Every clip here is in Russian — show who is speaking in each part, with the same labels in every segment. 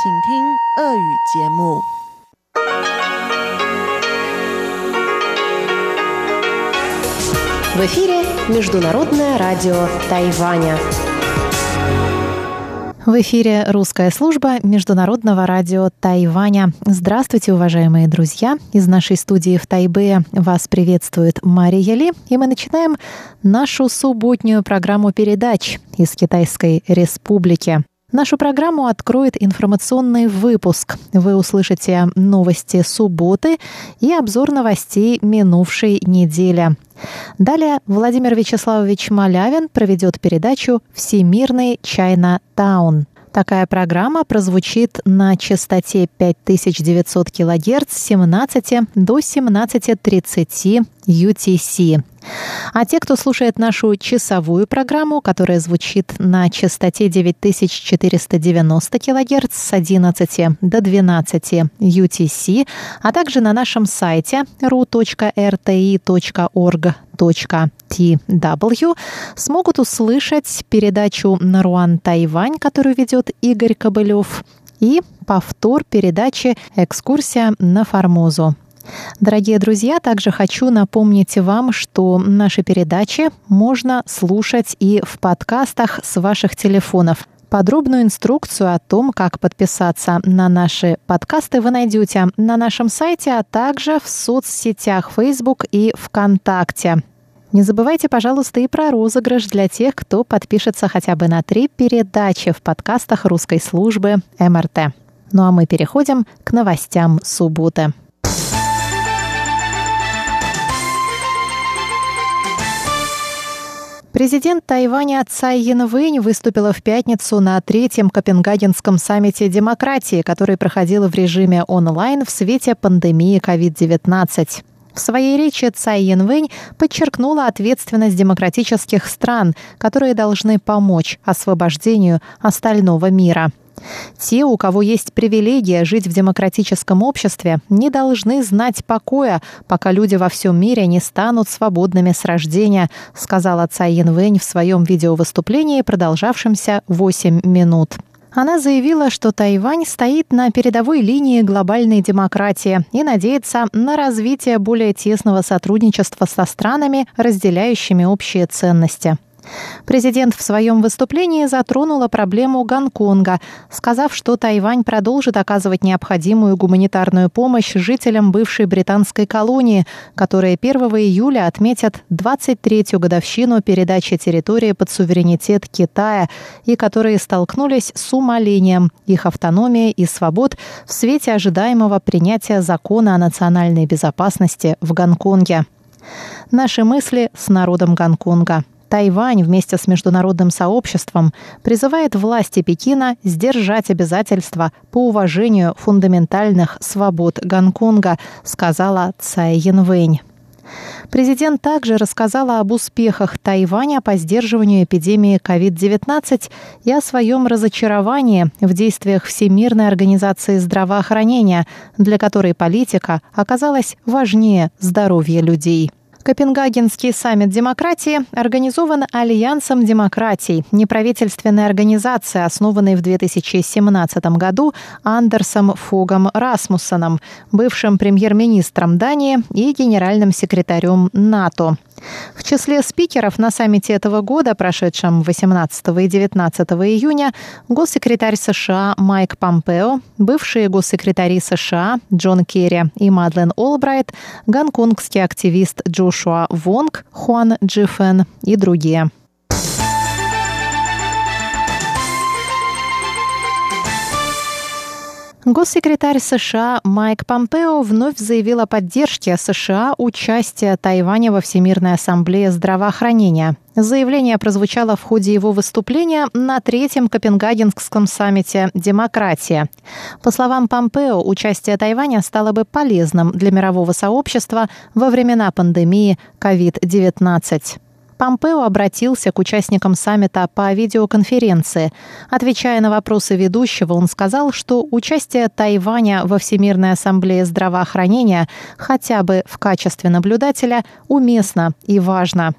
Speaker 1: В эфире Международное радио Тайваня.
Speaker 2: В эфире русская служба Международного радио Тайваня. Здравствуйте, уважаемые друзья! Из нашей студии в Тайбе вас приветствует Мария Ли, и мы начинаем нашу субботнюю программу передач из Китайской Республики. Нашу программу откроет информационный выпуск. Вы услышите новости субботы и обзор новостей минувшей недели. Далее Владимир Вячеславович Малявин проведет передачу «Всемирный Чайна Таун». Такая программа прозвучит на частоте 5900 кГц с 17 до 17.30 UTC. А те, кто слушает нашу часовую программу, которая звучит на частоте 9490 кГц с 11 до 12 UTC, а также на нашем сайте ru.rti.org.tw смогут услышать передачу «Наруан Тайвань», которую ведет Игорь Кобылев, и повтор передачи «Экскурсия на Формозу». Дорогие друзья, также хочу напомнить вам, что наши передачи можно слушать и в подкастах с ваших телефонов. Подробную инструкцию о том, как подписаться на наши подкасты, вы найдете на нашем сайте, а также в соцсетях Facebook и ВКонтакте. Не забывайте, пожалуйста, и про розыгрыш для тех, кто подпишется хотя бы на три передачи в подкастах русской службы МРТ. Ну а мы переходим к новостям субботы. Президент Тайваня Цай Янвэнь выступила в пятницу на третьем Копенгагенском саммите демократии, который проходил в режиме онлайн в свете пандемии COVID-19. В своей речи Цай Янвэнь подчеркнула ответственность демократических стран, которые должны помочь освобождению остального мира – те, у кого есть привилегия жить в демократическом обществе, не должны знать покоя, пока люди во всем мире не станут свободными с рождения, сказала Цай Янвэнь в своем видеовыступлении, продолжавшемся 8 минут. Она заявила, что Тайвань стоит на передовой линии глобальной демократии и надеется на развитие более тесного сотрудничества со странами, разделяющими общие ценности. Президент в своем выступлении затронула проблему Гонконга, сказав, что Тайвань продолжит оказывать необходимую гуманитарную помощь жителям бывшей британской колонии, которые 1 июля отметят 23-ю годовщину передачи территории под суверенитет Китая и которые столкнулись с умалением их автономии и свобод в свете ожидаемого принятия закона о национальной безопасности в Гонконге. Наши мысли с народом Гонконга – Тайвань вместе с международным сообществом призывает власти Пекина сдержать обязательства по уважению фундаментальных свобод Гонконга, сказала Цай Янвэнь. Президент также рассказала об успехах Тайваня по сдерживанию эпидемии COVID-19 и о своем разочаровании в действиях Всемирной организации здравоохранения, для которой политика оказалась важнее здоровья людей. Копенгагенский саммит демократии организован Альянсом демократий, неправительственной организацией, основанной в 2017 году Андерсом Фогом Расмуссоном, бывшим премьер-министром Дании и генеральным секретарем НАТО. В числе спикеров на саммите этого года, прошедшем 18 и 19 июня, госсекретарь США Майк Помпео, бывшие госсекретари США Джон Керри и Мадлен Олбрайт, гонконгский активист Джошуа Вонг, Хуан Джифен и другие. Госсекретарь США Майк Помпео вновь заявил о поддержке США участия Тайваня во Всемирной ассамблее здравоохранения. Заявление прозвучало в ходе его выступления на третьем Копенгагенском саммите «Демократия». По словам Помпео, участие Тайваня стало бы полезным для мирового сообщества во времена пандемии COVID-19. Помпео обратился к участникам саммита по видеоконференции. Отвечая на вопросы ведущего, он сказал, что участие Тайваня во Всемирной ассамблее здравоохранения хотя бы в качестве наблюдателя уместно и важно.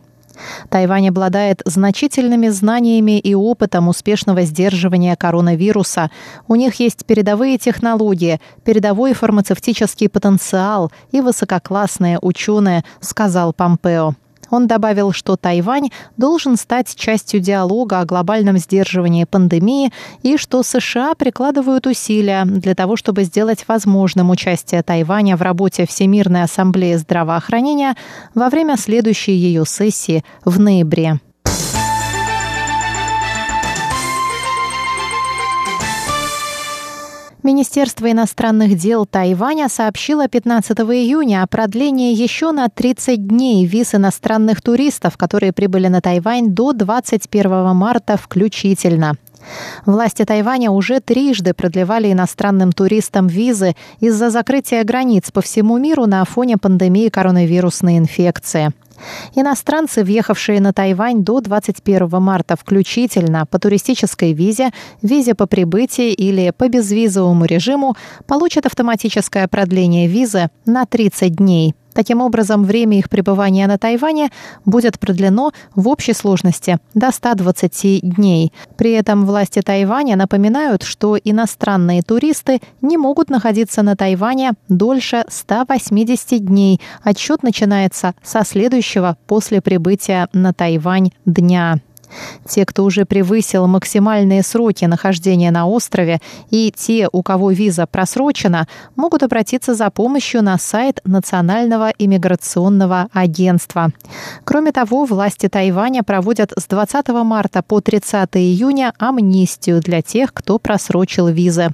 Speaker 2: Тайвань обладает значительными знаниями и опытом успешного сдерживания коронавируса. У них есть передовые технологии, передовой фармацевтический потенциал и высококлассные ученые, сказал Помпео. Он добавил, что Тайвань должен стать частью диалога о глобальном сдерживании пандемии и что США прикладывают усилия для того, чтобы сделать возможным участие Тайваня в работе Всемирной ассамблеи здравоохранения во время следующей ее сессии в ноябре. Министерство иностранных дел Тайваня сообщило 15 июня о продлении еще на 30 дней виз иностранных туристов, которые прибыли на Тайвань до 21 марта включительно. Власти Тайваня уже трижды продлевали иностранным туристам визы из-за закрытия границ по всему миру на фоне пандемии коронавирусной инфекции. Иностранцы, въехавшие на Тайвань до 21 марта включительно по туристической визе, визе по прибытии или по безвизовому режиму, получат автоматическое продление визы на 30 дней. Таким образом, время их пребывания на Тайване будет продлено в общей сложности до 120 дней. При этом власти Тайваня напоминают, что иностранные туристы не могут находиться на Тайване дольше 180 дней. Отчет начинается со следующего после прибытия на Тайвань дня. Те, кто уже превысил максимальные сроки нахождения на острове, и те, у кого виза просрочена, могут обратиться за помощью на сайт Национального иммиграционного агентства. Кроме того, власти Тайваня проводят с 20 марта по 30 июня амнистию для тех, кто просрочил визы.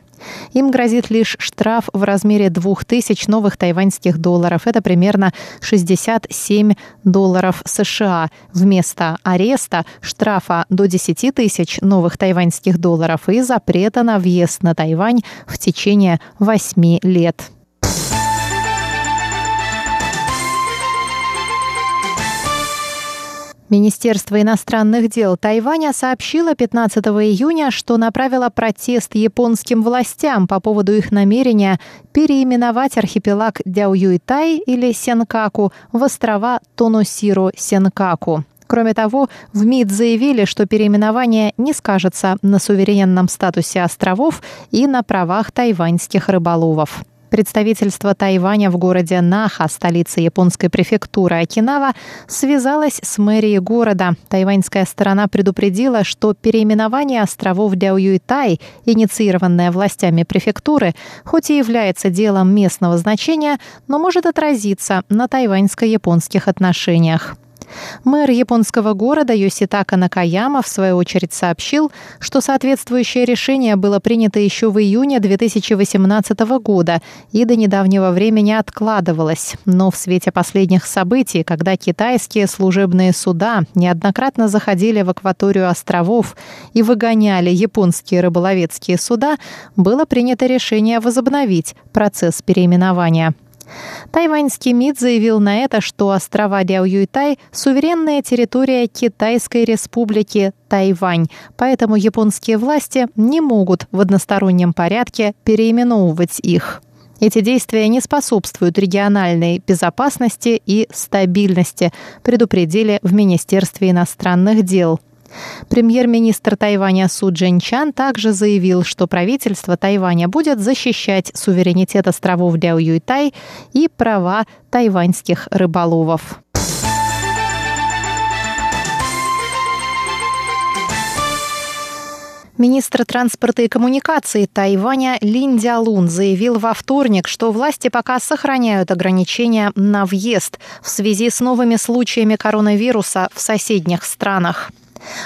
Speaker 2: Им грозит лишь штраф в размере 2000 новых тайваньских долларов. Это примерно 67 долларов США. Вместо ареста штрафа до 10 тысяч новых тайваньских долларов и запрета на въезд на Тайвань в течение 8 лет. Министерство иностранных дел Тайваня сообщило 15 июня, что направило протест японским властям по поводу их намерения переименовать архипелаг Дяоюйтай или Сенкаку в острова Тоносиро-Сенкаку. Кроме того, в МИД заявили, что переименование не скажется на суверенном статусе островов и на правах тайваньских рыболовов. Представительство Тайваня в городе Наха, столице японской префектуры Окинава, связалось с мэрией города. Тайваньская сторона предупредила, что переименование островов Дяоюйтай, инициированное властями префектуры, хоть и является делом местного значения, но может отразиться на тайваньско-японских отношениях. Мэр японского города Йоситака Накаяма в свою очередь сообщил, что соответствующее решение было принято еще в июне 2018 года и до недавнего времени откладывалось. Но в свете последних событий, когда китайские служебные суда неоднократно заходили в акваторию островов и выгоняли японские рыболовецкие суда, было принято решение возобновить процесс переименования. Тайваньский МИД заявил на это, что острова Дяоюйтай – суверенная территория Китайской республики Тайвань, поэтому японские власти не могут в одностороннем порядке переименовывать их. Эти действия не способствуют региональной безопасности и стабильности, предупредили в Министерстве иностранных дел. Премьер-министр Тайваня Су Джинчан также заявил, что правительство Тайваня будет защищать суверенитет островов Ляо Юйтай и права тайваньских рыболовов. Министр транспорта и коммуникаций Тайваня Лин Дялун заявил во вторник, что власти пока сохраняют ограничения на въезд в связи с новыми случаями коронавируса в соседних странах.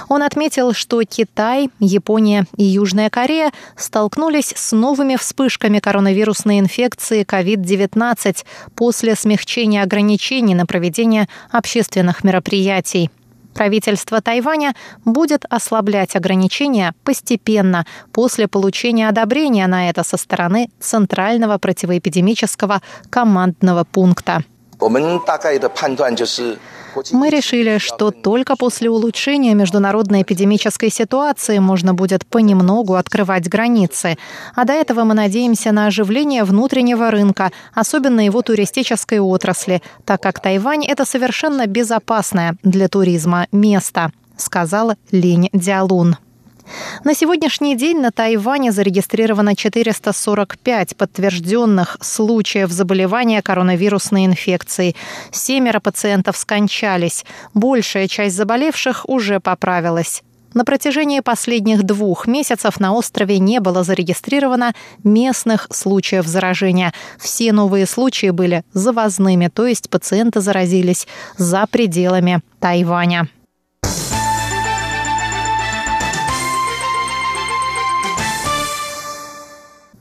Speaker 2: Он отметил, что Китай, Япония и Южная Корея столкнулись с новыми вспышками коронавирусной инфекции COVID-19 после смягчения ограничений на проведение общественных мероприятий. Правительство Тайваня будет ослаблять ограничения постепенно после получения одобрения на это со стороны Центрального противоэпидемического командного пункта. Мы решили, что только после улучшения международной эпидемической ситуации можно будет понемногу открывать границы. А до этого мы надеемся на оживление внутреннего рынка, особенно его туристической отрасли, так как Тайвань – это совершенно безопасное для туризма место, сказал Линь Дялун. На сегодняшний день на Тайване зарегистрировано 445 подтвержденных случаев заболевания коронавирусной инфекцией. Семеро пациентов скончались. Большая часть заболевших уже поправилась. На протяжении последних двух месяцев на острове не было зарегистрировано местных случаев заражения. Все новые случаи были завозными, то есть пациенты заразились за пределами Тайваня.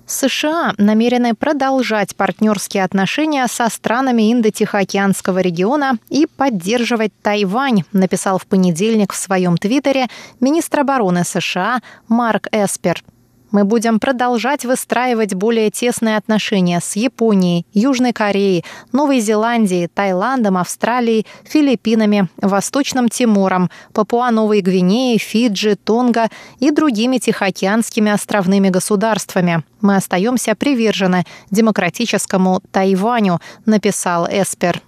Speaker 2: США намерены продолжать партнерские отношения со странами Индо-Тихоокеанского региона и поддерживать Тайвань, написал в понедельник в своем твиттере министр обороны США Марк Эспер. Мы будем продолжать выстраивать более тесные отношения с Японией, Южной Кореей, Новой Зеландией, Таиландом, Австралией, Филиппинами, Восточным Тимором, Папуа-Новой Гвинеей, Фиджи, Тонго и другими тихоокеанскими островными государствами. Мы остаемся привержены демократическому Тайваню, написал Эспер.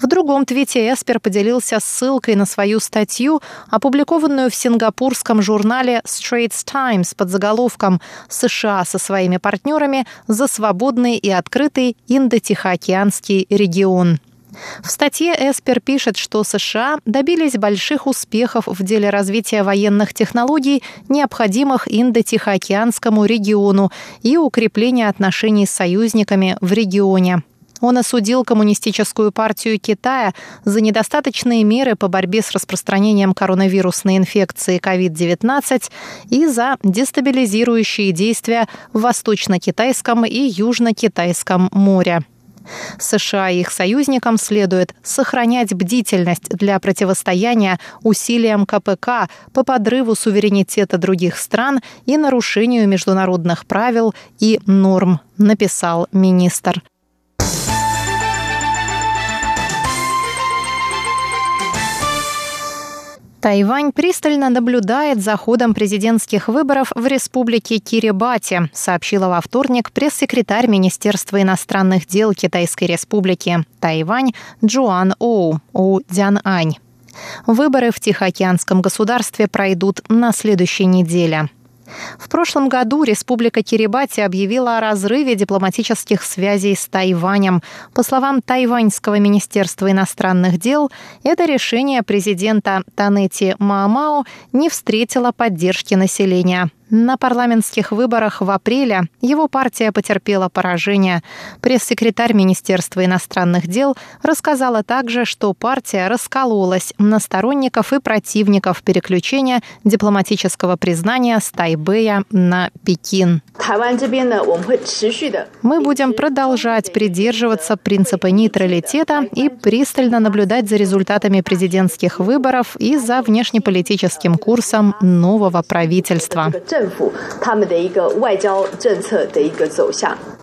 Speaker 2: В другом твите Эспер поделился ссылкой на свою статью, опубликованную в сингапурском журнале Straits Times под заголовком «США со своими партнерами за свободный и открытый Индо-Тихоокеанский регион». В статье Эспер пишет, что США добились больших успехов в деле развития военных технологий, необходимых Индо-Тихоокеанскому региону и укрепления отношений с союзниками в регионе. Он осудил Коммунистическую партию Китая за недостаточные меры по борьбе с распространением коронавирусной инфекции COVID-19 и за дестабилизирующие действия в Восточно-Китайском и Южно-Китайском море. США и их союзникам следует сохранять бдительность для противостояния усилиям КПК по подрыву суверенитета других стран и нарушению международных правил и норм, написал министр. Тайвань пристально наблюдает за ходом президентских выборов в республике Кирибати, сообщила во вторник пресс-секретарь Министерства иностранных дел Китайской республики Тайвань Джоан Оу У Дзянань. Выборы в Тихоокеанском государстве пройдут на следующей неделе. В прошлом году Республика Кирибати объявила о разрыве дипломатических связей с Тайванем. По словам Тайваньского министерства иностранных дел, это решение президента Танети Маамао не встретило поддержки населения. На парламентских выборах в апреле его партия потерпела поражение. Пресс-секретарь Министерства иностранных дел рассказала также, что партия раскололась на сторонников и противников переключения дипломатического признания с Тайбэя на Пекин. Мы будем продолжать придерживаться принципа нейтралитета и пристально наблюдать за результатами президентских выборов и за внешнеполитическим курсом нового правительства.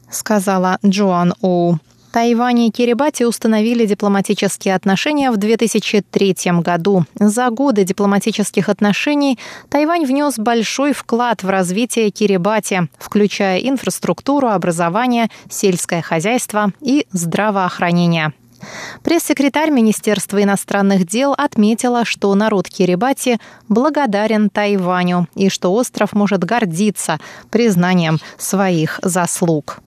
Speaker 2: Сказала Джоан Оу. Тайвань и Кирибати установили дипломатические отношения в 2003 году. За годы дипломатических отношений Тайвань внес большой вклад в развитие Кирибати, включая инфраструктуру, образование, сельское хозяйство и здравоохранение. Пресс-секретарь Министерства иностранных дел отметила, что народ Кирибати благодарен Тайваню и что остров может гордиться признанием своих заслуг.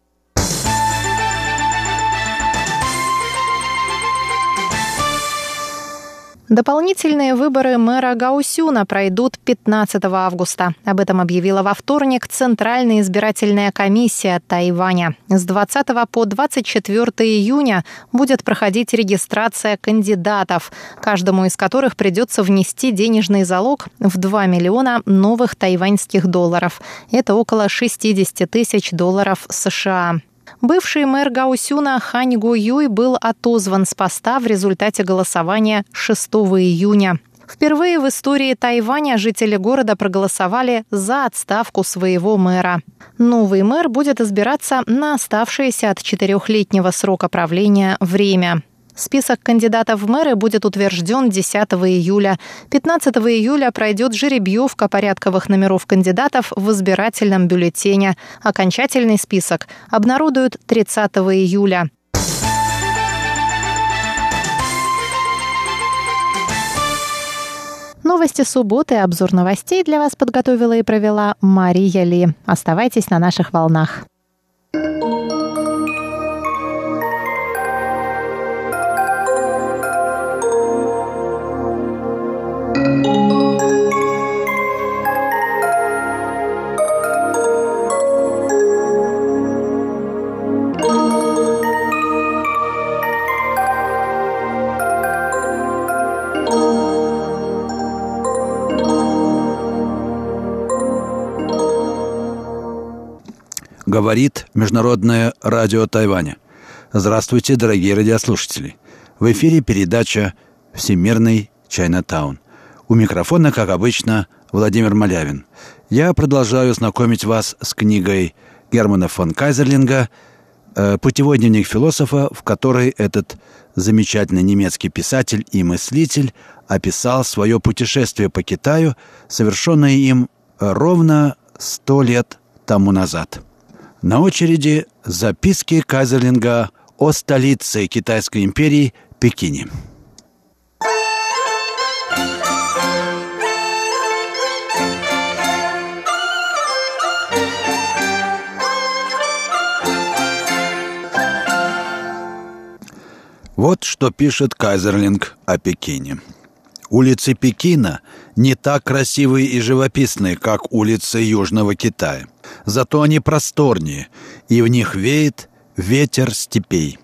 Speaker 2: Дополнительные выборы мэра Гаусюна пройдут 15 августа. Об этом объявила во вторник Центральная избирательная комиссия Тайваня. С 20 по 24 июня будет проходить регистрация кандидатов, каждому из которых придется внести денежный залог в 2 миллиона новых тайваньских долларов. Это около 60 тысяч долларов США. Бывший мэр Гаусюна Хань Гу Юй был отозван с поста в результате голосования 6 июня. Впервые в истории Тайваня жители города проголосовали за отставку своего мэра. Новый мэр будет избираться на оставшееся от четырехлетнего срока правления время. Список кандидатов в мэры будет утвержден 10 июля. 15 июля пройдет жеребьевка порядковых номеров кандидатов в избирательном бюллетене. Окончательный список обнародуют 30 июля. Новости субботы, обзор новостей для вас подготовила и провела Мария Ли. Оставайтесь на наших волнах.
Speaker 3: Говорит Международное радио Тайваня. Здравствуйте, дорогие радиослушатели. В эфире передача «Всемирный Чайнатаун». У микрофона, как обычно, Владимир Малявин. Я продолжаю знакомить вас с книгой Германа фон Кайзерлинга э, «Путевой дневник философа», в которой этот замечательный немецкий писатель и мыслитель описал свое путешествие по Китаю, совершенное им ровно сто лет тому назад. На очереди записки Кайзерлинга о столице Китайской империи Пекине. Вот что пишет Кайзерлинг о Пекине. Улицы Пекина не так красивые и живописные, как улицы Южного Китая. Зато они просторнее, и в них веет ветер степей.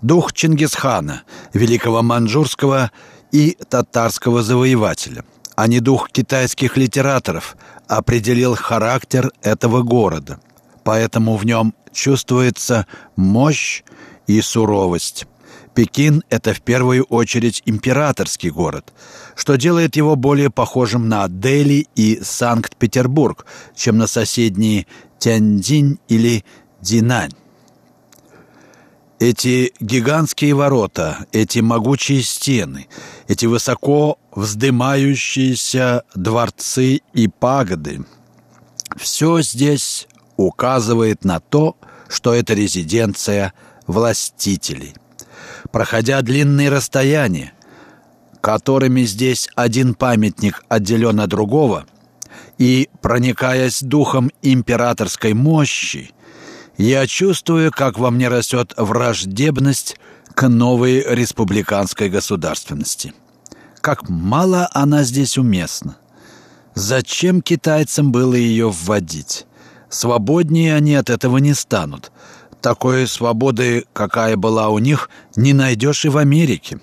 Speaker 3: Дух Чингисхана, великого маньчжурского и татарского завоевателя, а не дух китайских литераторов, определил характер этого города. Поэтому в нем чувствуется мощь и суровость. Пекин – это в первую очередь императорский город, что делает его более похожим на Дели и Санкт-Петербург, чем на соседние Тяньцзинь или Динань. Эти гигантские ворота, эти могучие стены, эти высоко вздымающиеся дворцы и пагоды – все здесь указывает на то, что это резиденция властителей – проходя длинные расстояния, которыми здесь один памятник отделен от другого, и, проникаясь духом императорской мощи, я чувствую, как во мне растет враждебность к новой республиканской государственности. Как мало она здесь уместна. Зачем китайцам было ее вводить? Свободнее они от этого не станут – такой свободы, какая была у них, не найдешь и в Америке.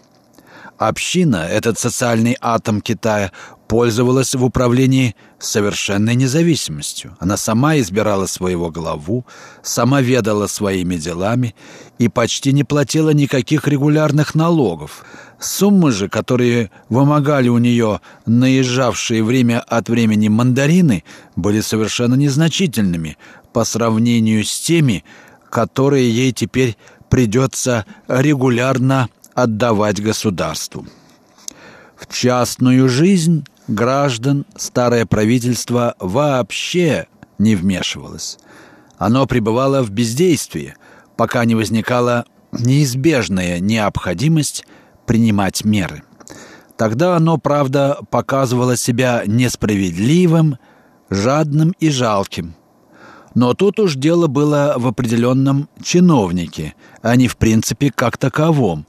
Speaker 3: Община, этот социальный атом Китая, пользовалась в управлении совершенной независимостью. Она сама избирала своего главу, сама ведала своими делами и почти не платила никаких регулярных налогов. Суммы же, которые вымогали у нее наезжавшие время от времени мандарины, были совершенно незначительными по сравнению с теми, которые ей теперь придется регулярно отдавать государству. В частную жизнь граждан старое правительство вообще не вмешивалось. Оно пребывало в бездействии, пока не возникала неизбежная необходимость принимать меры. Тогда оно, правда, показывало себя несправедливым, жадным и жалким – но тут уж дело было в определенном чиновнике, а не в принципе как таковом,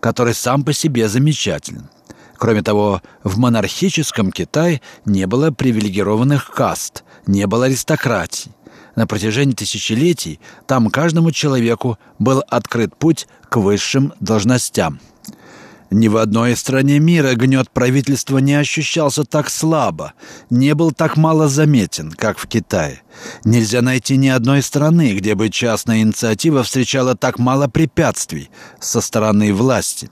Speaker 3: который сам по себе замечателен. Кроме того, в монархическом Китае не было привилегированных каст, не было аристократии. На протяжении тысячелетий там каждому человеку был открыт путь к высшим должностям – ни в одной стране мира гнет правительства не ощущался так слабо, не был так мало заметен, как в Китае. Нельзя найти ни одной страны, где бы частная инициатива встречала так мало препятствий со стороны власти.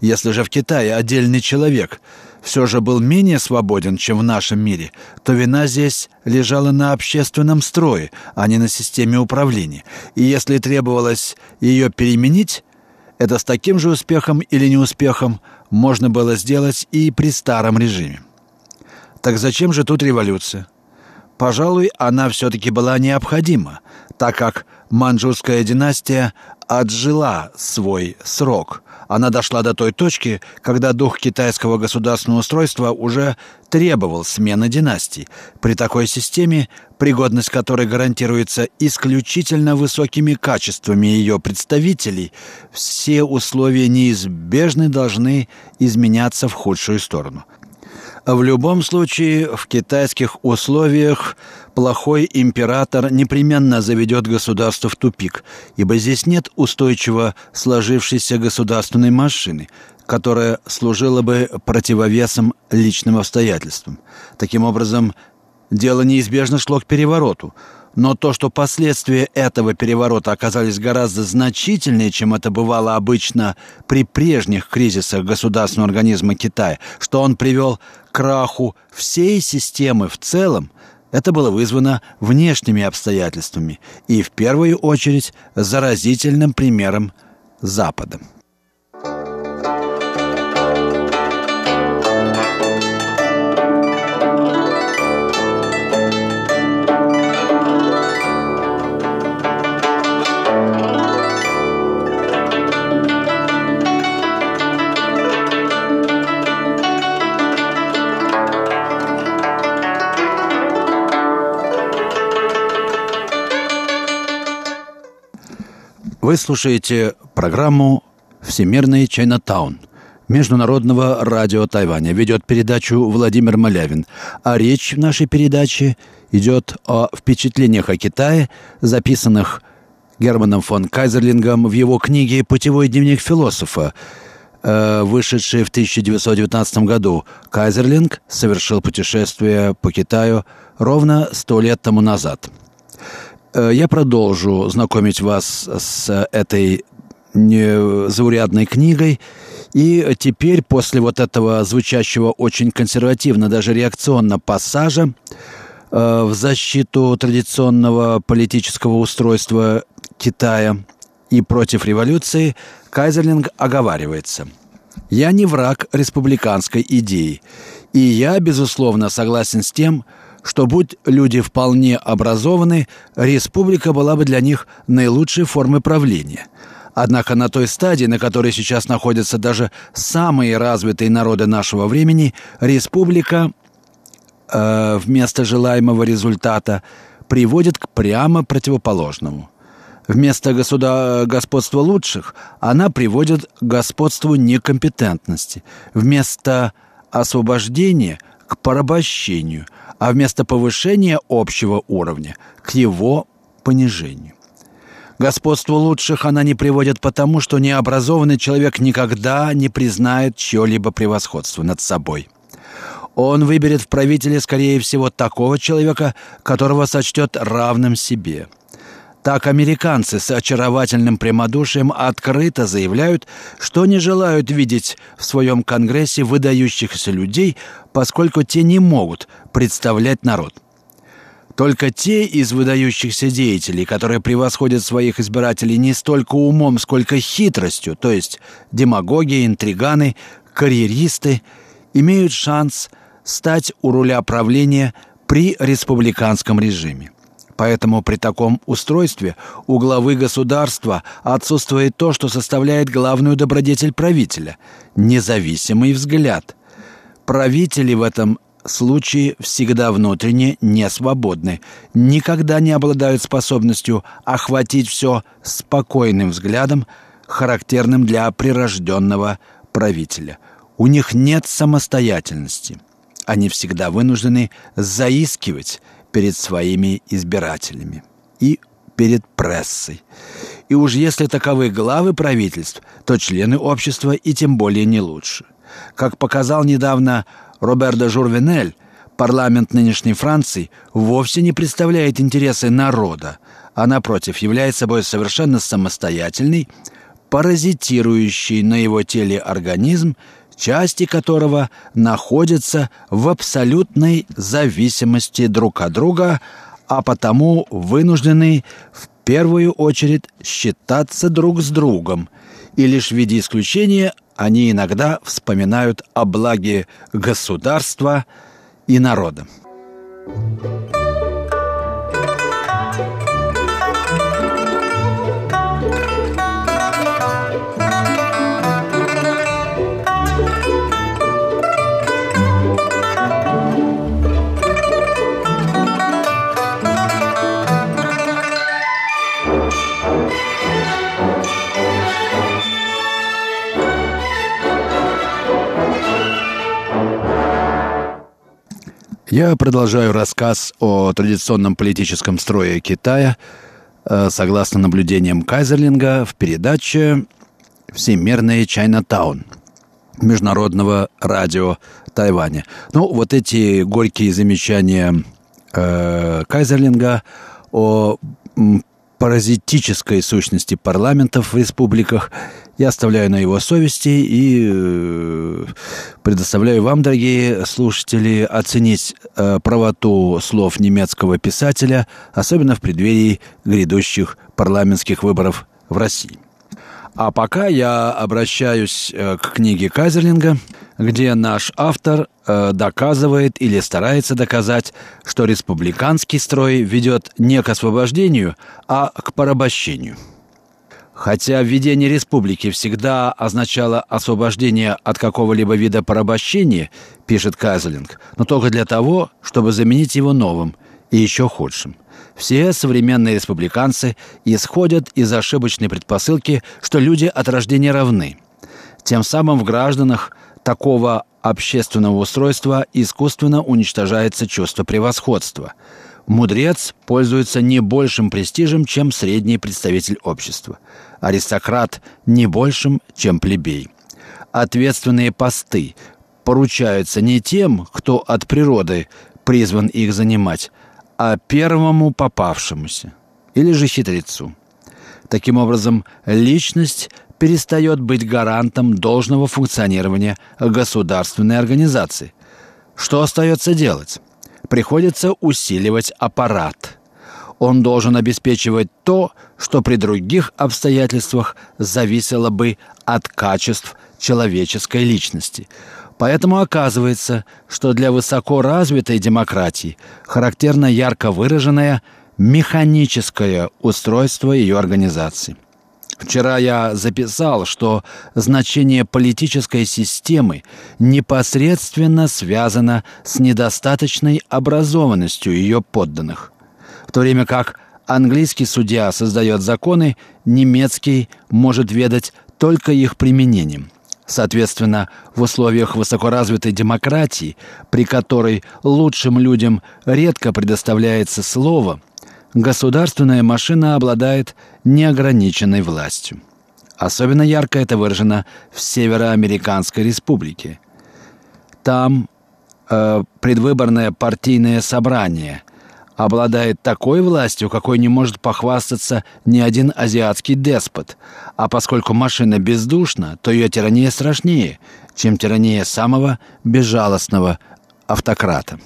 Speaker 3: Если же в Китае отдельный человек все же был менее свободен, чем в нашем мире, то вина здесь лежала на общественном строе, а не на системе управления. И если требовалось ее переменить, Это с таким же успехом или неуспехом можно было сделать и при старом режиме. Так зачем же тут революция? Пожалуй, она все-таки была необходима, так как манчжурская династия отжила свой срок. Она дошла до той точки, когда дух китайского государственного устройства уже требовал смены династий. При такой системе, пригодность которой гарантируется исключительно высокими качествами ее представителей, все условия неизбежно должны изменяться в худшую сторону. В любом случае, в китайских условиях плохой император непременно заведет государство в тупик, ибо здесь нет устойчиво сложившейся государственной машины, которая служила бы противовесом личным обстоятельствам. Таким образом, дело неизбежно шло к перевороту – но то, что последствия этого переворота оказались гораздо значительнее, чем это бывало обычно при прежних кризисах государственного организма Китая, что он привел к краху всей системы в целом, это было вызвано внешними обстоятельствами и, в первую очередь, заразительным примером Запада. Вы слушаете программу «Всемирный Чайнатаун» Международного радио Тайваня. Ведет передачу Владимир Малявин. А речь в нашей передаче идет о впечатлениях о Китае, записанных Германом фон Кайзерлингом в его книге «Путевой дневник философа», э, вышедшей в 1919 году. Кайзерлинг совершил путешествие по Китаю ровно сто лет тому назад – я продолжу знакомить вас с этой заурядной книгой. И теперь, после вот этого звучащего очень консервативно, даже реакционно пассажа э, в защиту традиционного политического устройства Китая и против революции, Кайзерлинг оговаривается. «Я не враг республиканской идеи, и я, безусловно, согласен с тем, что будь люди вполне образованы, республика была бы для них наилучшей формой правления. Однако на той стадии, на которой сейчас находятся даже самые развитые народы нашего времени, республика э, вместо желаемого результата приводит к прямо противоположному. Вместо государ... господства лучших она приводит к господству некомпетентности. Вместо освобождения – к порабощению – а вместо повышения общего уровня к его понижению. Господство лучших она не приводит потому, что необразованный человек никогда не признает чье-либо превосходство над собой. Он выберет в правителе, скорее всего, такого человека, которого сочтет равным себе – так американцы с очаровательным прямодушием открыто заявляют, что не желают видеть в своем Конгрессе выдающихся людей, поскольку те не могут представлять народ. Только те из выдающихся деятелей, которые превосходят своих избирателей не столько умом, сколько хитростью, то есть демагоги, интриганы, карьеристы, имеют шанс стать у руля правления при республиканском режиме. Поэтому при таком устройстве у главы государства отсутствует то, что составляет главную добродетель правителя – независимый взгляд. Правители в этом случае всегда внутренне не свободны, никогда не обладают способностью охватить все спокойным взглядом, характерным для прирожденного правителя. У них нет самостоятельности. Они всегда вынуждены заискивать – перед своими избирателями и перед прессой. И уж если таковы главы правительств, то члены общества и тем более не лучше. Как показал недавно Роберто Журвенель, парламент нынешней Франции вовсе не представляет интересы народа, а напротив является собой совершенно самостоятельный, паразитирующий на его теле организм, части которого находятся в абсолютной зависимости друг от друга, а потому вынуждены в первую очередь считаться друг с другом и лишь в виде исключения они иногда вспоминают о благе государства и народа. Я продолжаю рассказ о традиционном политическом строе Китая э, согласно наблюдениям Кайзерлинга в передаче «Всемирный Чайнатаун» Международного радио Тайваня. Ну, вот эти горькие замечания э, Кайзерлинга о паразитической сущности парламентов в республиках я оставляю на его совести и э, предоставляю вам, дорогие слушатели, оценить э, правоту слов немецкого писателя, особенно в преддверии грядущих парламентских выборов в России. А пока я обращаюсь э, к книге Кайзерлинга, где наш автор доказывает или старается доказать, что республиканский строй ведет не к освобождению, а к порабощению – Хотя введение республики всегда означало освобождение от какого-либо вида порабощения, пишет Кайзелинг, но только для того, чтобы заменить его новым и еще худшим. Все современные республиканцы исходят из ошибочной предпосылки, что люди от рождения равны. Тем самым в гражданах такого общественного устройства искусственно уничтожается чувство превосходства – Мудрец пользуется не большим престижем, чем средний представитель общества. Аристократ не большим, чем плебей. Ответственные посты поручаются не тем, кто от природы призван их занимать, а первому попавшемуся или же хитрецу. Таким образом, личность перестает быть гарантом должного функционирования государственной организации. Что остается делать? Приходится усиливать аппарат. Он должен обеспечивать то, что при других обстоятельствах зависело бы от качеств человеческой личности. Поэтому оказывается, что для высоко развитой демократии характерно ярко выраженное механическое устройство ее организации – Вчера я записал, что значение политической системы непосредственно связано с недостаточной образованностью ее подданных. В то время как английский судья создает законы, немецкий может ведать только их применением. Соответственно, в условиях высокоразвитой демократии, при которой лучшим людям редко предоставляется слово – государственная машина обладает неограниченной властью. Особенно ярко это выражено в Североамериканской республике. Там э, предвыборное партийное собрание обладает такой властью, какой не может похвастаться ни один азиатский деспот. А поскольку машина бездушна, то ее тирания страшнее, чем тирания самого безжалостного автократа.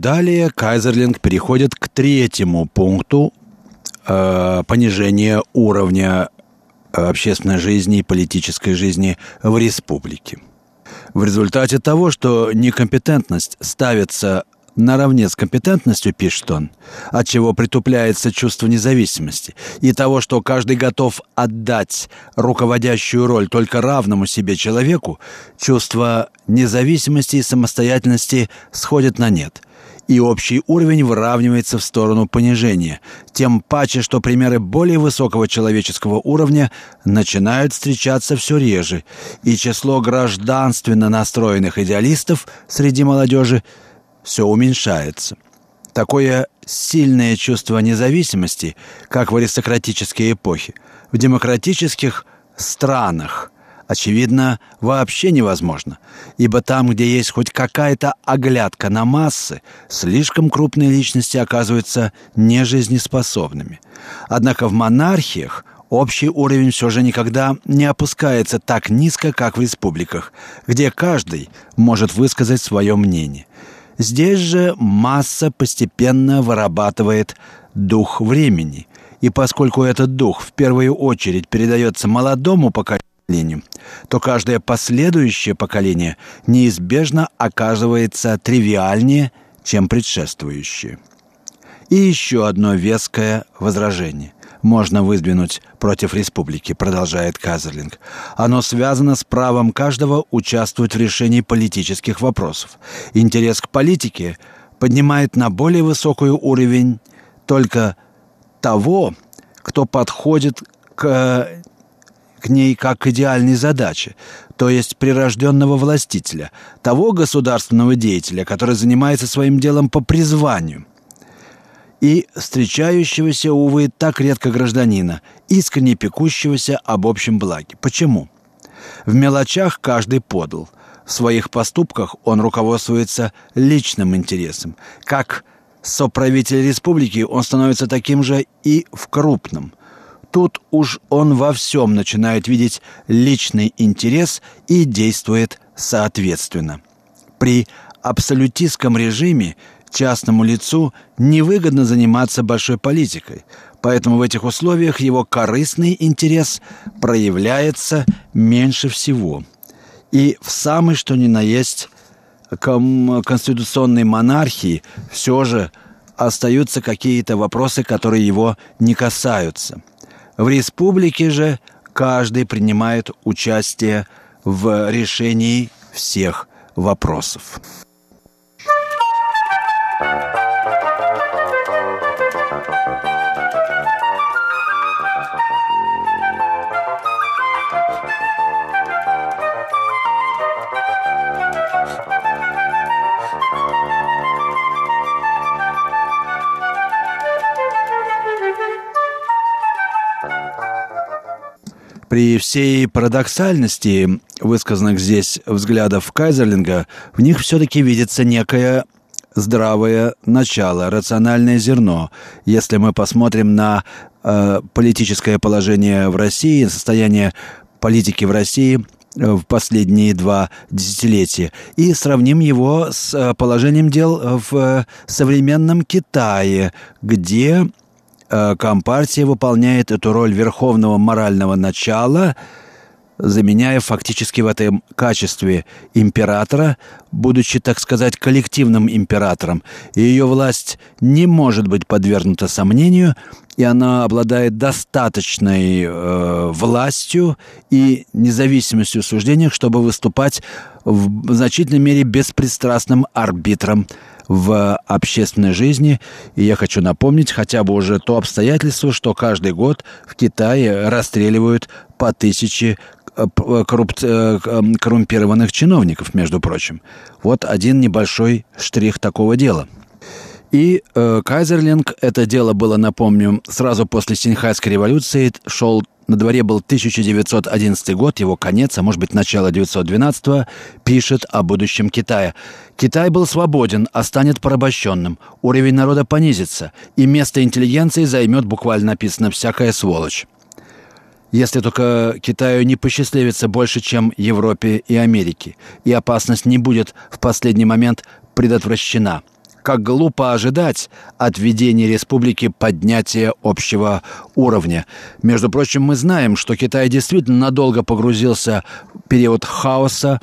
Speaker 3: Далее Кайзерлинг переходит к третьему пункту э, понижения уровня э, общественной жизни и политической жизни в республике. В результате того, что некомпетентность ставится наравне с компетентностью, пишет он, от чего притупляется чувство независимости, и того, что каждый готов отдать руководящую роль только равному себе человеку, чувство независимости и самостоятельности сходит на нет – и общий уровень выравнивается в сторону понижения, тем паче, что примеры более высокого человеческого уровня начинают встречаться все реже, и число гражданственно настроенных идеалистов среди молодежи – все уменьшается. Такое сильное чувство независимости, как в аристократические эпохи, в демократических странах, очевидно, вообще невозможно, ибо там, где есть хоть какая-то оглядка на массы, слишком крупные личности оказываются нежизнеспособными. Однако в монархиях общий уровень все же никогда не опускается так низко, как в республиках, где каждый может высказать свое мнение. Здесь же масса постепенно вырабатывает дух времени, и поскольку этот дух в первую очередь передается молодому поколению, поколению, то каждое последующее поколение неизбежно оказывается тривиальнее, чем предшествующее. И еще одно веское возражение можно выдвинуть против республики, продолжает Казерлинг. Оно связано с правом каждого участвовать в решении политических вопросов. Интерес к политике поднимает на более высокий уровень только того, кто подходит к к ней как к идеальной задаче, то есть прирожденного властителя, того государственного деятеля, который занимается своим делом по призванию, и встречающегося, увы, так редко гражданина, искренне пекущегося об общем благе. Почему? В мелочах каждый подал. В своих поступках он руководствуется личным интересом. Как соправитель республики он становится таким же и в крупном – Тут уж он во всем начинает видеть личный интерес и действует соответственно. При абсолютистском режиме частному лицу невыгодно заниматься большой политикой, поэтому в этих условиях его корыстный интерес проявляется меньше всего. И в самой что ни на есть конституционной монархии все же остаются какие-то вопросы, которые его не касаются. В республике же каждый принимает участие в решении всех вопросов. При всей парадоксальности высказанных здесь взглядов Кайзерлинга, в них все-таки видится некое здравое начало, рациональное зерно. Если мы посмотрим на э, политическое положение в России, состояние политики в России э, в последние два десятилетия и сравним его с э, положением дел в современном Китае, где Э, Компартия выполняет эту роль верховного морального начала, заменяя фактически в этом качестве императора, будучи, так сказать, коллективным императором. И ее власть не может быть подвергнута сомнению, и она обладает достаточной э, властью и независимостью в суждениях, чтобы выступать в значительной мере беспристрастным арбитром в общественной жизни. И я хочу напомнить хотя бы уже то обстоятельство, что каждый год в Китае расстреливают по тысяче э, э, коррупт... Э, коррумпированных чиновников, между прочим. Вот один небольшой штрих такого дела. И э, Кайзерлинг, это дело было, напомню, сразу после Синьхайской революции, шел на дворе был 1911 год, его конец, а может быть начало 912 пишет о будущем Китая. Китай был свободен, а станет порабощенным. Уровень народа понизится, и место интеллигенции займет, буквально написано, всякая сволочь. Если только Китаю не посчастливится больше, чем Европе и Америке, и опасность не будет в последний момент предотвращена – как глупо ожидать от ведения республики поднятия общего уровня. Между прочим, мы знаем, что Китай действительно надолго погрузился в период хаоса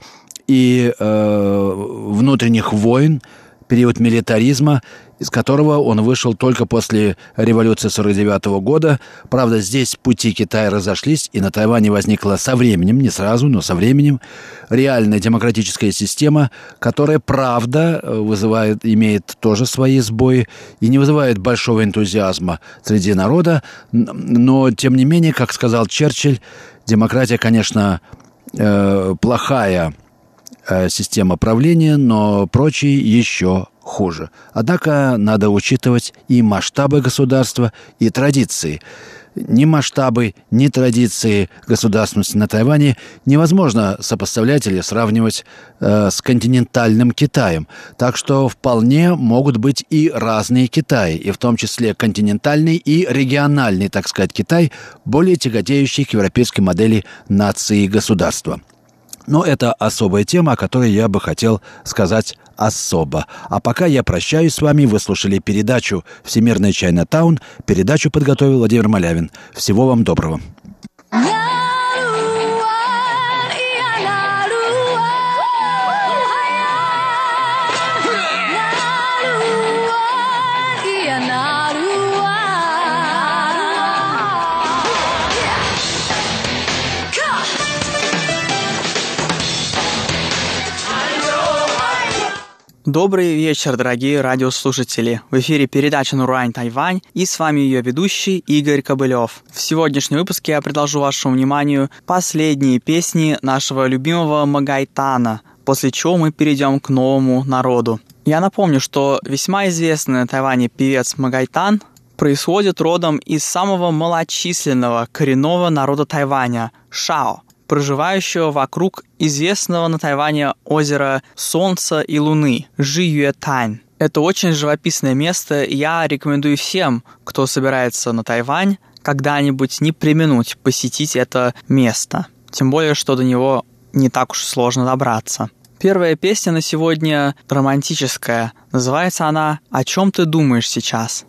Speaker 3: и э, внутренних войн, период милитаризма, из которого он вышел только после революции 49 года. Правда, здесь пути Китая разошлись, и на Тайване возникла со временем, не сразу, но со временем, реальная демократическая система, которая, правда, вызывает, имеет тоже свои сбои и не вызывает большого энтузиазма среди народа, но, тем не менее, как сказал Черчилль, демократия, конечно, э, плохая э, система правления, но прочие еще хуже. Однако надо учитывать и масштабы государства, и традиции. ни масштабы, ни традиции государственности на Тайване невозможно сопоставлять или сравнивать э, с континентальным Китаем. Так что вполне могут быть и разные Китаи, и в том числе континентальный и региональный, так сказать, Китай, более тяготеющий к европейской модели нации и государства. Но это особая тема, о которой я бы хотел сказать особо. А пока я прощаюсь с вами. Вы слушали передачу «Всемирная Чайна Таун». Передачу подготовил Владимир Малявин. Всего вам доброго.
Speaker 4: Добрый вечер, дорогие радиослушатели. В эфире передача «Нурань Тайвань» и с вами ее ведущий Игорь Кобылев. В сегодняшнем выпуске я предложу вашему вниманию последние песни нашего любимого Магайтана, после чего мы перейдем к новому народу. Я напомню, что весьма известный на Тайване певец Магайтан происходит родом из самого малочисленного коренного народа Тайваня – Шао – проживающего вокруг известного на Тайване озера Солнца и Луны Жи Тань. Это очень живописное место, и я рекомендую всем, кто собирается на Тайвань, когда-нибудь не применуть посетить это место. Тем более, что до него не так уж сложно добраться. Первая песня на сегодня романтическая. Называется она «О чем ты думаешь сейчас?».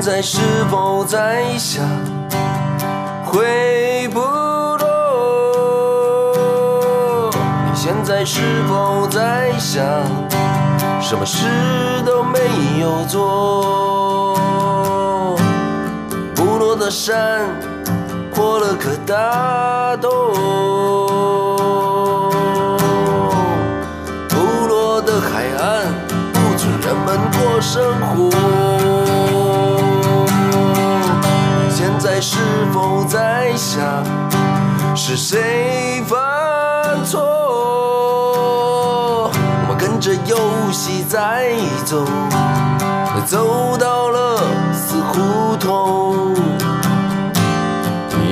Speaker 4: 在是否在想回不落？你现在是否在想什么事都没有做？不落的山破了颗大洞，不落的海岸不准人们过生活。是否在想是谁犯错？我们跟着游戏在走，走到了死胡同。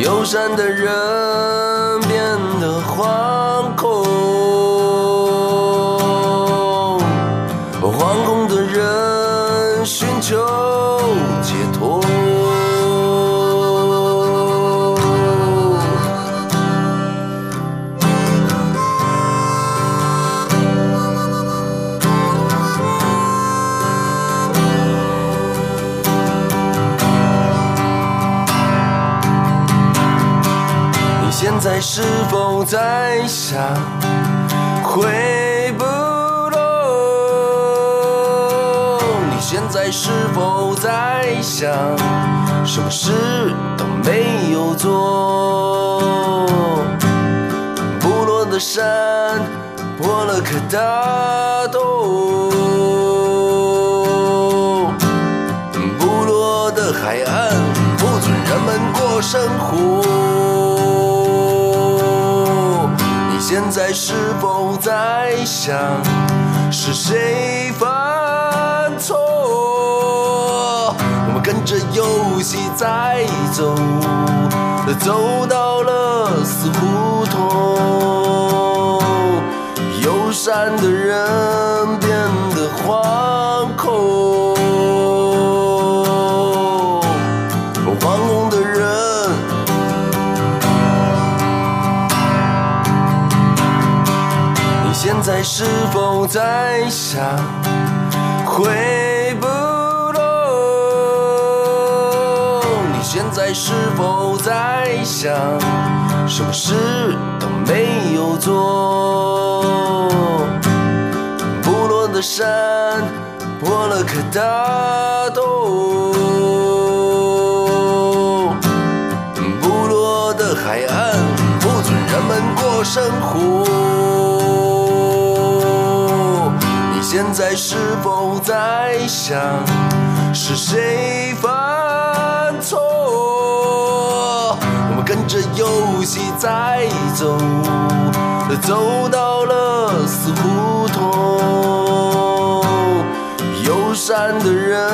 Speaker 4: 友善的人变得坏是否在想回不落？你现在是否在想什么事都没有做？不落的山破了颗大洞，不落的海岸不准人们过生活。现在是否在想是谁犯错？我们跟着游戏在走，走到了死胡同。友善的人否在想回不落？你现在是否在想什么事都没有做？不落的山破了颗大洞，不落的海岸不准人们过生活。现在是否在想是谁犯错？我们跟着游戏在走，走到了死胡同，友善的人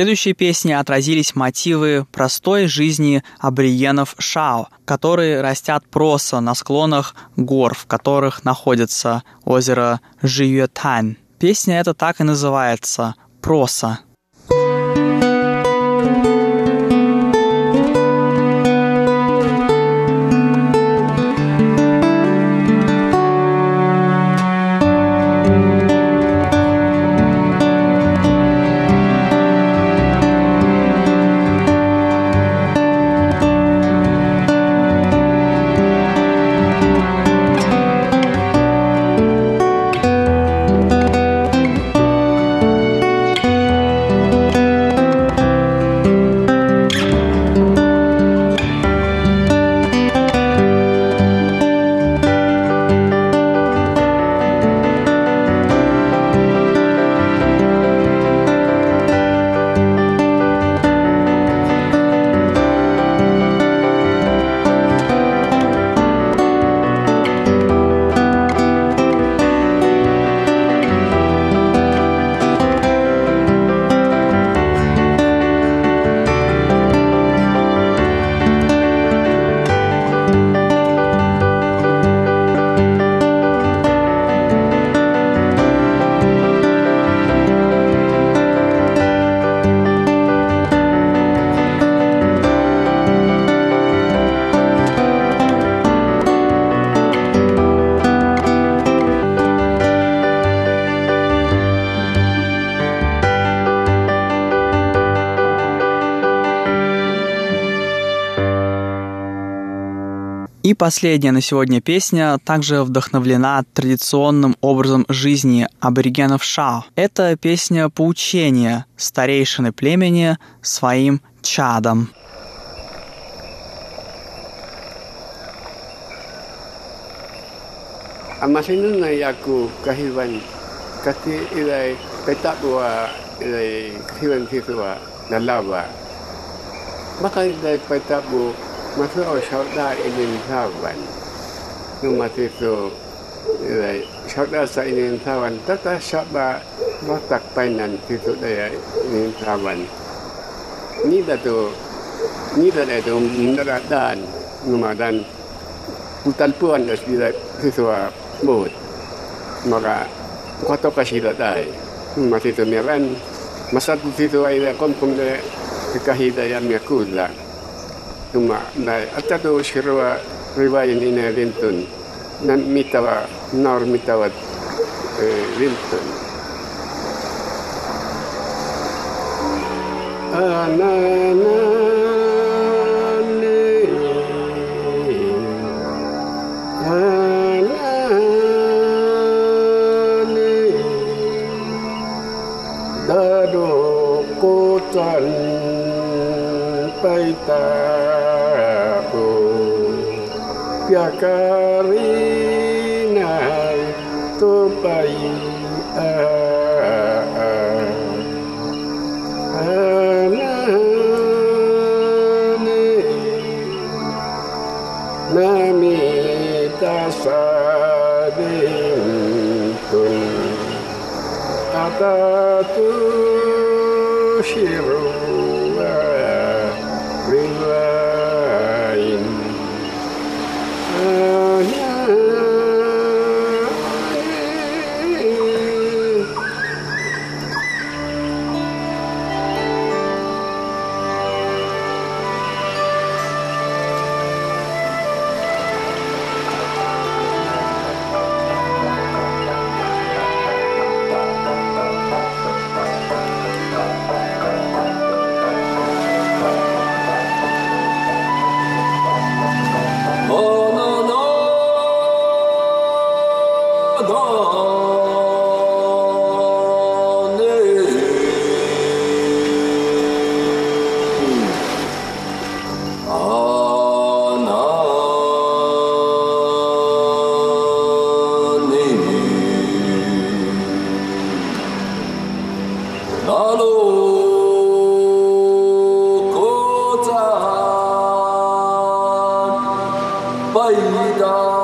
Speaker 5: следующей песне отразились мотивы простой жизни аборигенов Шао, которые растят проса на склонах гор, в которых находится озеро Жиюэтань. Песня эта так и называется «Проса». И последняя на сегодня песня также вдохновлена традиционным образом жизни аборигенов Шао. Это песня поучения старейшины племени своим чадом.
Speaker 6: Amasinu na yaku kahiwan kasi ilay petak wa ilay kahiwan siswa nalawa. Maka ilay petak Masao shauda inin sawan. Numasiso shauda sa inin sawan. Tata shaba watak painan siso daya inin sawan. Nida to nida da to mundara dan numadan putan puan da sida siso a bot. Maka kwato kasida dai. Numasiso miran. Masatu siso ay da kom kom da kahida ya miakulang. tuma nai atado shirwa riba yin dine rintun nan mitawa nor mitawa eh, rintun Ah na na. يا كارينا تبين Atatushiro
Speaker 5: Baida.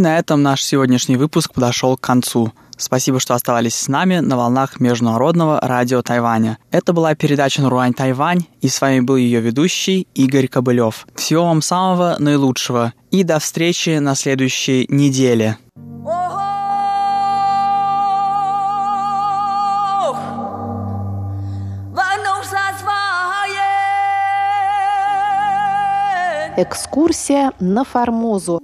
Speaker 5: На этом наш сегодняшний выпуск подошел к концу. Спасибо, что оставались с нами на волнах Международного радио Тайваня. Это была передача «Наруань Тайвань», и с вами был ее ведущий Игорь Кобылев. Всего вам самого наилучшего и до встречи на следующей неделе.
Speaker 2: Экскурсия на Формозу.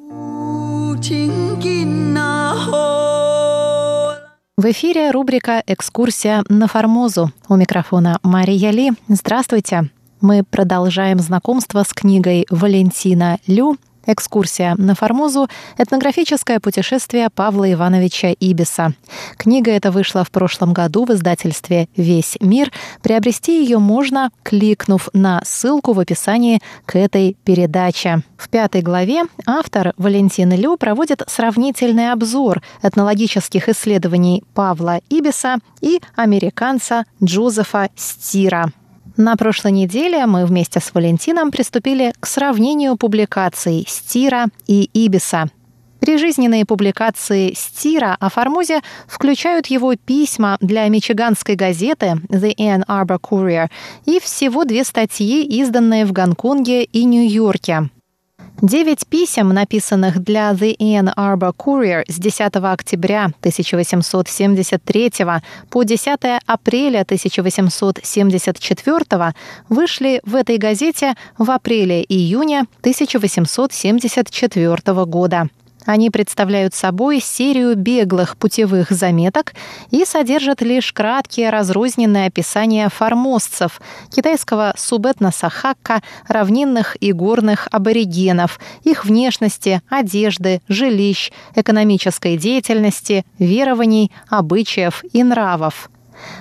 Speaker 2: В эфире рубрика «Экскурсия на Формозу». У микрофона Мария Ли. Здравствуйте. Мы продолжаем знакомство с книгой Валентина Лю Экскурсия на Формозу – этнографическое путешествие Павла Ивановича Ибиса. Книга эта вышла в прошлом году в издательстве «Весь мир». Приобрести ее можно, кликнув на ссылку в описании к этой передаче. В пятой главе автор Валентин Лю проводит сравнительный обзор этнологических исследований Павла Ибиса и американца Джозефа Стира. На прошлой неделе мы вместе с Валентином приступили к сравнению публикаций Стира и Ибиса. Прижизненные публикации Стира о Формозе включают его письма для мичиганской газеты The Ann Arbor Courier и всего две статьи, изданные в Гонконге и Нью-Йорке. Девять писем, написанных для The Ann Arbor Courier с 10 октября 1873 по 10 апреля 1874 вышли в этой газете в апреле-июне 1874 года. Они представляют собой серию беглых путевых заметок и содержат лишь краткие разрозненные описания формозцев, китайского субэтноса хакка, равнинных и горных аборигенов, их внешности, одежды, жилищ, экономической деятельности, верований, обычаев и нравов.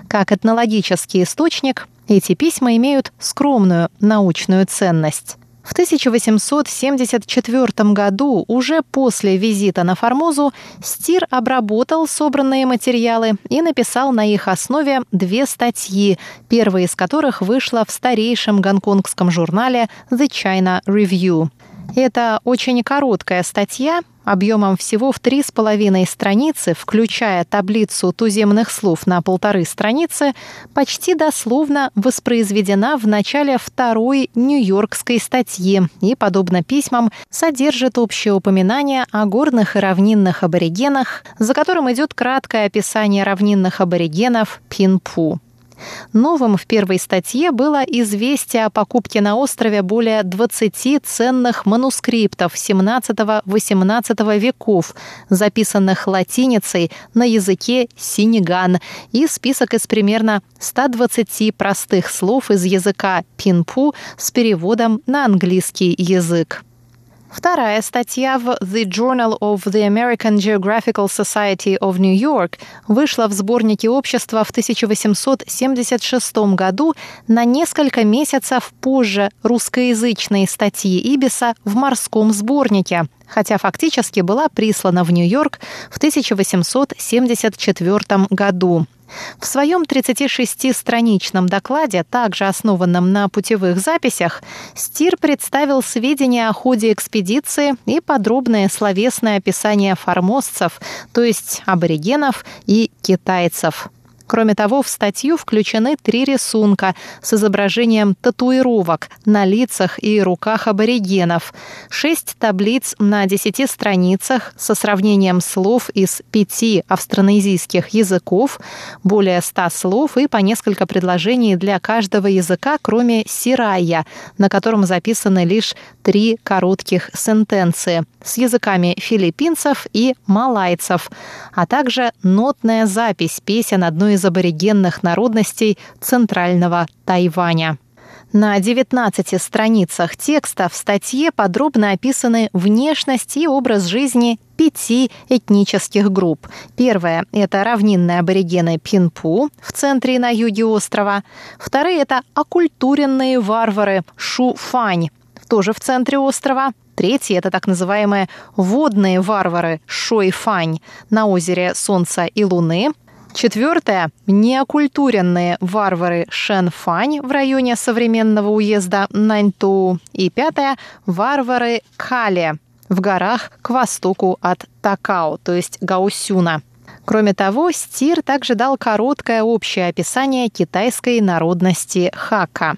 Speaker 2: Как этнологический источник, эти письма имеют скромную научную ценность. В 1874 году, уже после визита на Формозу, Стир обработал собранные материалы и написал на их основе две статьи, первая из которых вышла в старейшем гонконгском журнале The China Review. Это очень короткая статья, объемом всего в три с половиной страницы, включая таблицу туземных слов на полторы страницы, почти дословно воспроизведена в начале второй нью-йоркской статьи и, подобно письмам, содержит общее упоминание о горных и равнинных аборигенах, за которым идет краткое описание равнинных аборигенов Пинпу. Новым в первой статье было известие о покупке на острове более 20 ценных манускриптов XVII-XVIII веков, записанных латиницей на языке синеган, и список из примерно 120 простых слов из языка пинпу с переводом на английский язык. Вторая статья в The Journal of the American Geographical Society of New York вышла в сборнике общества в 1876 году на несколько месяцев позже русскоязычной статьи Ибиса в морском сборнике, хотя фактически была прислана в Нью-Йорк в 1874 году. В своем 36-страничном докладе, также основанном на путевых записях, Стир представил сведения о ходе экспедиции и подробное словесное описание формозцев, то есть аборигенов и китайцев. Кроме того, в статью включены три рисунка с изображением татуировок на лицах и руках аборигенов, шесть таблиц на десяти страницах со сравнением слов из пяти австронезийских языков, более ста слов и по несколько предложений для каждого языка, кроме сирая, на котором записаны лишь три коротких сентенции с языками филиппинцев и малайцев, а также нотная запись песен одной из аборигенных народностей центрального Тайваня. На 19 страницах текста в статье подробно описаны внешность и образ жизни пяти этнических групп. Первая – это равнинные аборигены Пинпу в центре и на юге острова. Вторые – это оккультуренные варвары Шуфань, тоже в центре острова. Третьи – это так называемые водные варвары Шойфань на озере Солнца и Луны. Четвертое – неокультуренные варвары Шенфань в районе современного уезда Наньту. И пятое – варвары Кали в горах к востоку от Такао, то есть Гаусюна. Кроме того, Стир также дал короткое общее описание китайской народности хака.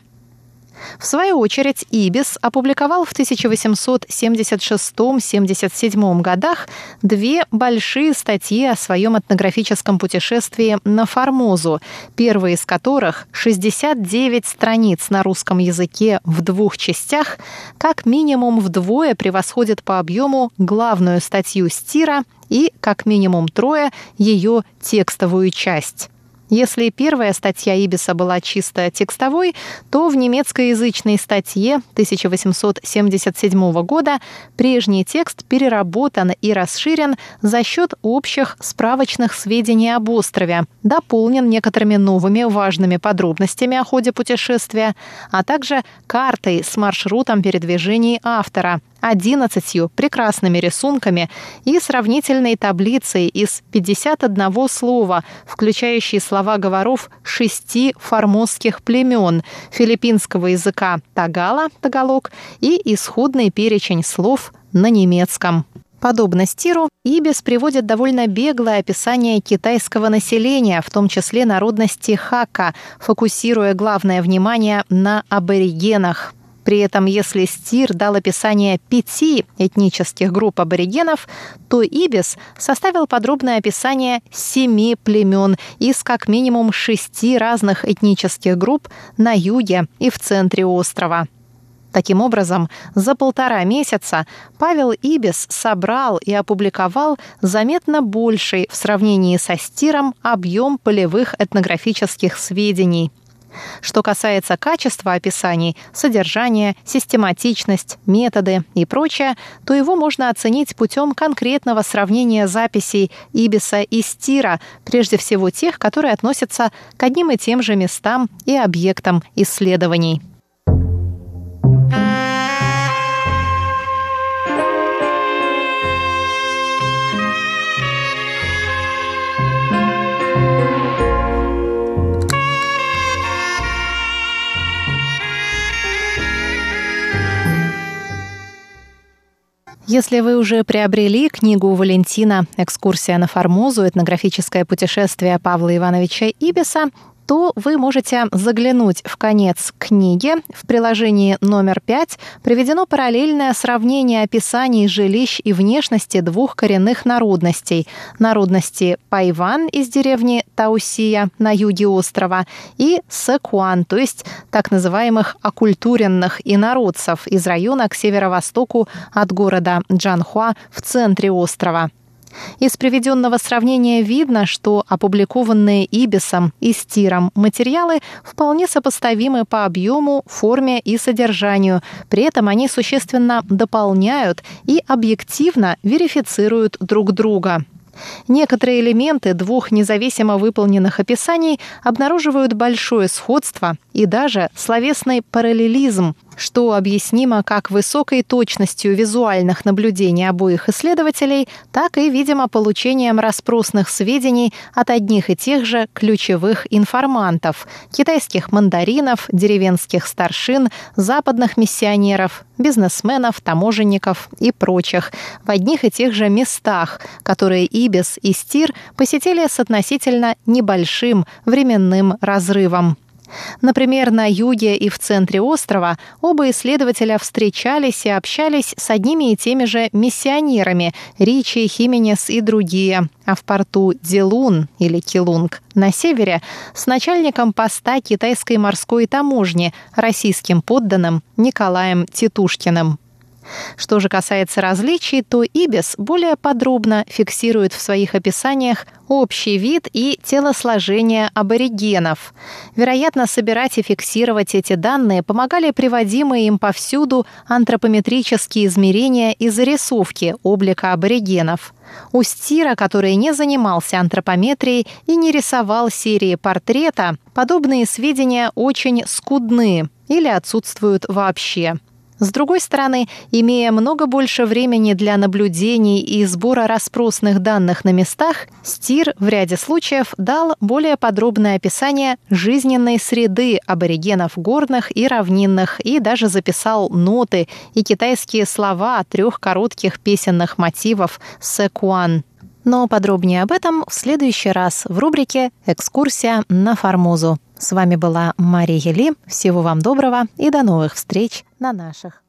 Speaker 2: В свою очередь, Ибис опубликовал в 1876-77 годах две большие статьи о своем этнографическом путешествии на Формозу, первая из которых 69 страниц на русском языке в двух частях, как минимум вдвое превосходит по объему главную статью Стира и как минимум трое ее текстовую часть. Если первая статья Ибиса была чисто текстовой, то в немецкоязычной статье 1877 года прежний текст переработан и расширен за счет общих справочных сведений об острове, дополнен некоторыми новыми важными подробностями о ходе путешествия, а также картой с маршрутом передвижений автора, 11 прекрасными рисунками и сравнительной таблицей из 51 слова, включающей слова говоров шести формозских племен филиппинского языка тагала, тагалог, и исходный перечень слов на немецком. Подобно стиру, Ибис приводит довольно беглое описание китайского населения, в том числе народности хака, фокусируя главное внимание на аборигенах. При этом, если Стир дал описание пяти этнических групп аборигенов, то Ибис составил подробное описание семи племен из как минимум шести разных этнических групп на юге и в центре острова. Таким образом, за полтора месяца Павел Ибис собрал и опубликовал заметно больший в сравнении со Стиром объем полевых этнографических сведений – что касается качества описаний, содержания, систематичность, методы и прочее, то его можно оценить путем конкретного сравнения записей Ибиса и Стира, прежде всего тех, которые относятся к одним и тем же местам и объектам исследований. Если вы уже приобрели книгу Валентина «Экскурсия на Формозу. Этнографическое путешествие Павла Ивановича Ибиса», то вы можете заглянуть в конец книги. В приложении номер 5 приведено параллельное сравнение описаний жилищ и внешности двух коренных народностей. Народности Пайван из деревни Таусия на юге острова и Секуан, то есть так называемых оккультуренных инородцев из района к северо-востоку от города Джанхуа в центре острова. Из приведенного сравнения видно, что опубликованные Ибисом и Стиром материалы вполне сопоставимы по объему, форме и содержанию. При этом они существенно дополняют и объективно верифицируют друг друга. Некоторые элементы двух независимо выполненных описаний обнаруживают большое сходство и даже словесный параллелизм, что объяснимо как высокой точностью визуальных наблюдений обоих исследователей, так и, видимо, получением распросных сведений от одних и тех же ключевых информантов – китайских мандаринов, деревенских старшин, западных миссионеров, бизнесменов, таможенников и прочих в одних и тех же местах, которые Ибис и Стир посетили с относительно небольшим временным разрывом. Например, на юге и в центре острова оба исследователя встречались и общались с одними и теми же миссионерами Ричи, Хименес и другие, а в порту Дилун или Килунг на севере с начальником поста китайской морской таможни, российским подданным Николаем Титушкиным. Что же касается различий, то Ибис более подробно фиксирует в своих описаниях общий вид и телосложение аборигенов. Вероятно, собирать и фиксировать эти данные помогали приводимые им повсюду антропометрические измерения и зарисовки облика аборигенов. У Стира, который не занимался антропометрией и не рисовал серии портрета, подобные сведения очень скудны или отсутствуют вообще. С другой стороны, имея много больше времени для наблюдений и сбора распросных данных на местах, Стир в ряде случаев дал более подробное описание жизненной среды аборигенов горных и равнинных и даже записал ноты и китайские слова трех коротких песенных мотивов «Секуан». Но подробнее об этом в следующий раз в рубрике «Экскурсия на Формозу». С вами была Мария Ли. Всего вам доброго и до новых встреч на наших